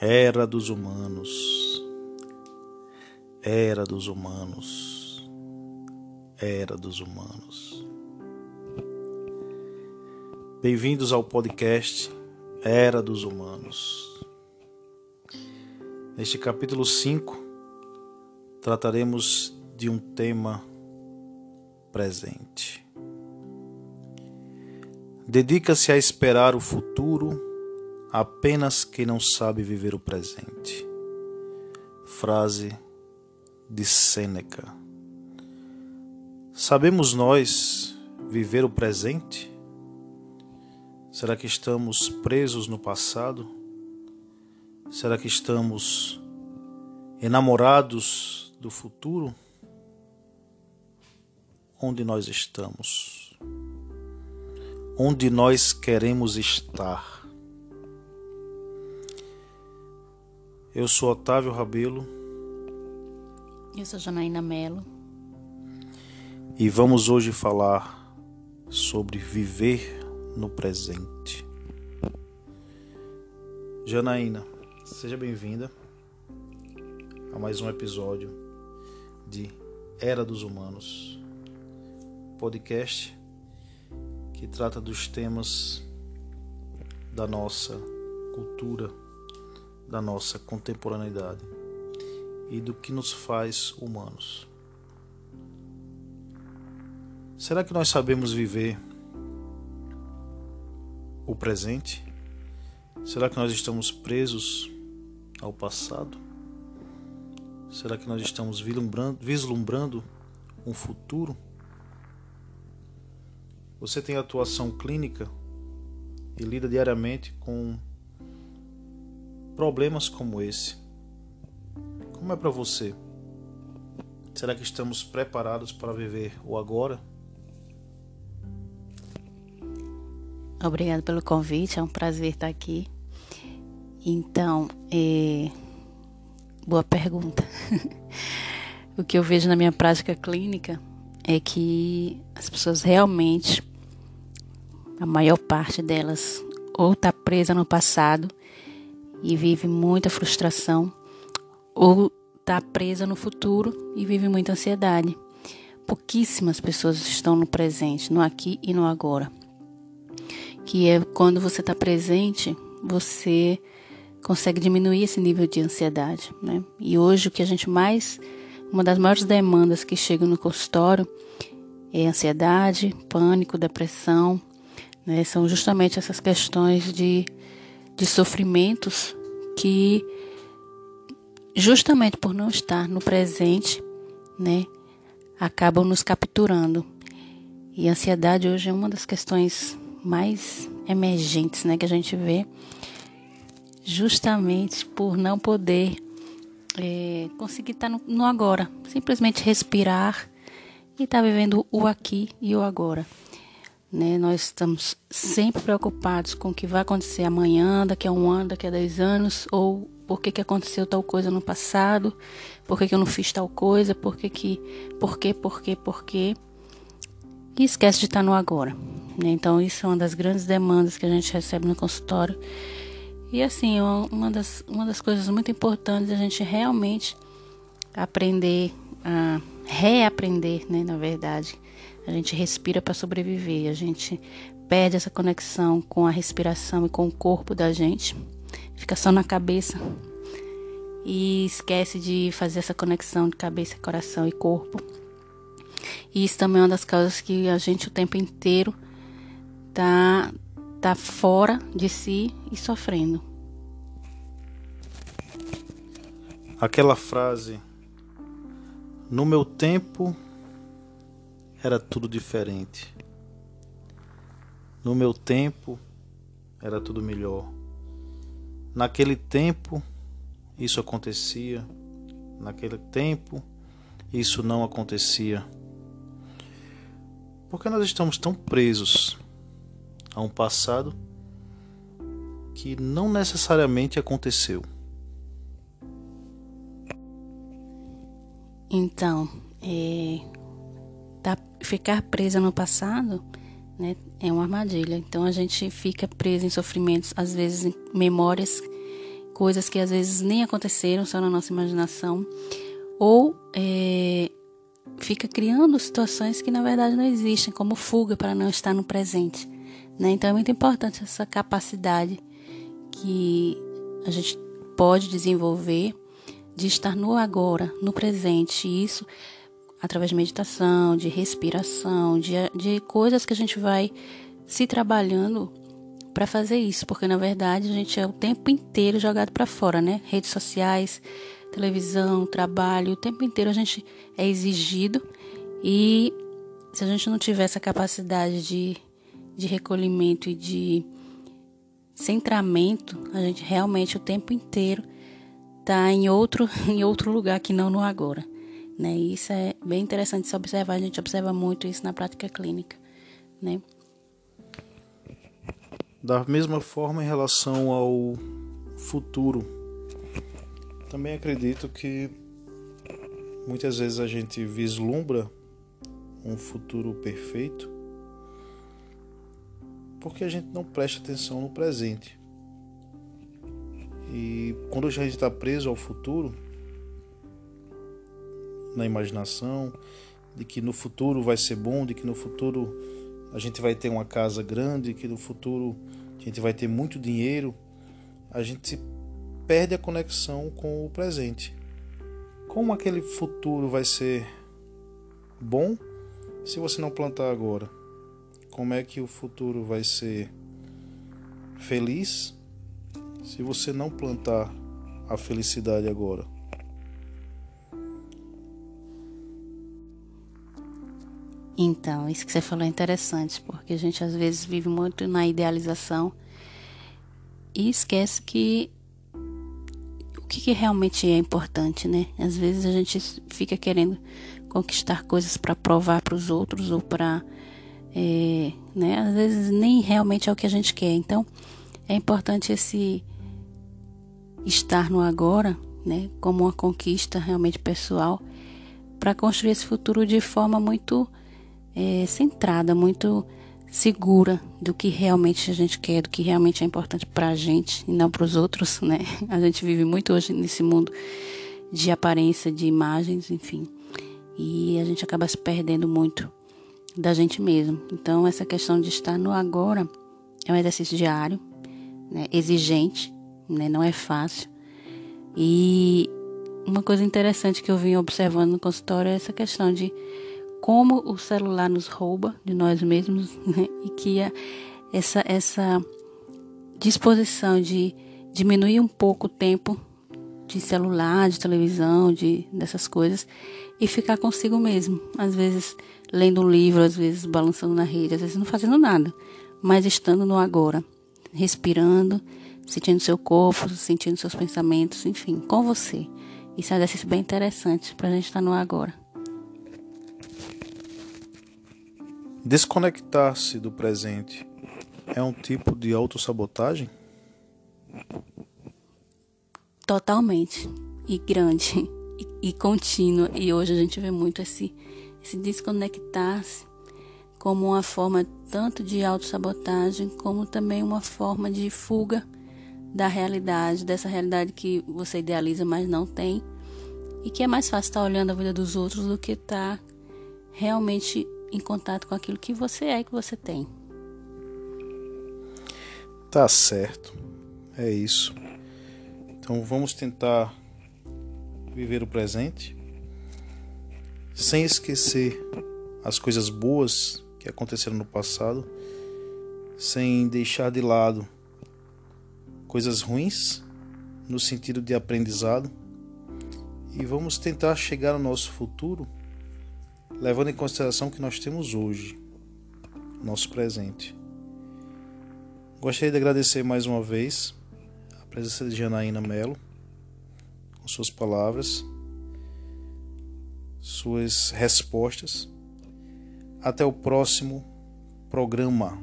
Era dos humanos. Era dos humanos. Era dos humanos. Bem-vindos ao podcast Era dos Humanos. Neste capítulo 5, trataremos de um tema presente. Dedica-se a esperar o futuro apenas quem não sabe viver o presente. Frase de Sêneca. Sabemos nós viver o presente? Será que estamos presos no passado? Será que estamos enamorados do futuro? Onde nós estamos? Onde nós queremos estar? Eu sou Otávio Rabelo. Eu sou Janaína Melo. E vamos hoje falar sobre viver no presente. Janaína, seja bem-vinda a mais um episódio de Era dos Humanos, podcast que trata dos temas da nossa cultura da nossa contemporaneidade e do que nos faz humanos. Será que nós sabemos viver o presente? Será que nós estamos presos ao passado? Será que nós estamos vislumbrando, vislumbrando um futuro? Você tem atuação clínica e lida diariamente com problemas como esse. Como é para você? Será que estamos preparados para viver o agora? Obrigada pelo convite, é um prazer estar aqui. Então, é... boa pergunta. o que eu vejo na minha prática clínica é que as pessoas realmente, a maior parte delas, ou está presa no passado e vive muita frustração, ou está presa no futuro e vive muita ansiedade. Pouquíssimas pessoas estão no presente, no aqui e no agora. Que é quando você está presente, você consegue diminuir esse nível de ansiedade. Né? E hoje o que a gente mais, uma das maiores demandas que chega no consultório é ansiedade, pânico, depressão. Né? São justamente essas questões de de sofrimentos que justamente por não estar no presente, né, acabam nos capturando. E a ansiedade hoje é uma das questões mais emergentes, né, que a gente vê, justamente por não poder é, conseguir estar no, no agora, simplesmente respirar e estar vivendo o aqui e o agora. Né? Nós estamos sempre preocupados com o que vai acontecer amanhã, daqui a um ano, daqui a dez anos, ou por que, que aconteceu tal coisa no passado, por que, que eu não fiz tal coisa, por que, que, por que, por que, por que. E esquece de estar no agora. Né? Então, isso é uma das grandes demandas que a gente recebe no consultório. E assim, uma das, uma das coisas muito importantes é a gente realmente aprender a reaprender, né, na verdade, a gente respira para sobreviver, a gente perde essa conexão com a respiração e com o corpo da gente, fica só na cabeça e esquece de fazer essa conexão de cabeça, coração e corpo. E isso também é uma das causas que a gente o tempo inteiro tá tá fora de si e sofrendo. Aquela frase no meu tempo era tudo diferente. No meu tempo era tudo melhor. Naquele tempo isso acontecia. Naquele tempo isso não acontecia. Porque nós estamos tão presos a um passado que não necessariamente aconteceu. Então, é, ficar presa no passado né, é uma armadilha. Então a gente fica preso em sofrimentos, às vezes em memórias coisas que às vezes nem aconteceram, só na nossa imaginação, ou é, fica criando situações que na verdade não existem, como fuga para não estar no presente. Né? Então é muito importante essa capacidade que a gente pode desenvolver de estar no agora, no presente. E isso através de meditação, de respiração, de, de coisas que a gente vai se trabalhando para fazer isso, porque na verdade a gente é o tempo inteiro jogado para fora, né? Redes sociais, televisão, trabalho, o tempo inteiro a gente é exigido e se a gente não tiver essa capacidade de, de recolhimento e de centramento, a gente realmente o tempo inteiro está em outro, em outro lugar que não no agora. Né? E isso é bem interessante se observar, a gente observa muito isso na prática clínica. Né? Da mesma forma, em relação ao futuro, também acredito que muitas vezes a gente vislumbra um futuro perfeito porque a gente não presta atenção no presente. E quando a gente está preso ao futuro, na imaginação, de que no futuro vai ser bom, de que no futuro a gente vai ter uma casa grande, que no futuro a gente vai ter muito dinheiro, a gente perde a conexão com o presente. Como aquele futuro vai ser bom se você não plantar agora? Como é que o futuro vai ser feliz se você não plantar a felicidade agora? Então, isso que você falou é interessante, porque a gente às vezes vive muito na idealização e esquece que o que, que realmente é importante, né? Às vezes a gente fica querendo conquistar coisas para provar para os outros ou para, é, né? Às vezes nem realmente é o que a gente quer. Então, é importante esse estar no agora, né? Como uma conquista realmente pessoal para construir esse futuro de forma muito é, centrada, muito segura do que realmente a gente quer, do que realmente é importante para a gente e não para os outros, né? A gente vive muito hoje nesse mundo de aparência, de imagens, enfim, e a gente acaba se perdendo muito da gente mesmo. Então, essa questão de estar no agora é um exercício diário, né? exigente, né? não é fácil. E uma coisa interessante que eu vim observando no consultório é essa questão de como o celular nos rouba de nós mesmos né? e que a, essa, essa disposição de diminuir um pouco o tempo de celular, de televisão, de dessas coisas e ficar consigo mesmo. Às vezes lendo um livro, às vezes balançando na rede, às vezes não fazendo nada, mas estando no agora, respirando, sentindo seu corpo, sentindo seus pensamentos, enfim, com você. Isso é um exercício bem interessante para a gente estar no agora. Desconectar-se do presente é um tipo de autossabotagem? Totalmente. E grande. E, e contínua. E hoje a gente vê muito esse, esse desconectar-se como uma forma tanto de autossabotagem, como também uma forma de fuga da realidade, dessa realidade que você idealiza, mas não tem. E que é mais fácil estar olhando a vida dos outros do que estar realmente em contato com aquilo que você é e que você tem. Tá certo. É isso. Então vamos tentar viver o presente sem esquecer as coisas boas que aconteceram no passado, sem deixar de lado coisas ruins no sentido de aprendizado e vamos tentar chegar ao nosso futuro levando em consideração o que nós temos hoje, nosso presente. Gostaria de agradecer mais uma vez a presença de Janaína Melo, com suas palavras, suas respostas. Até o próximo programa.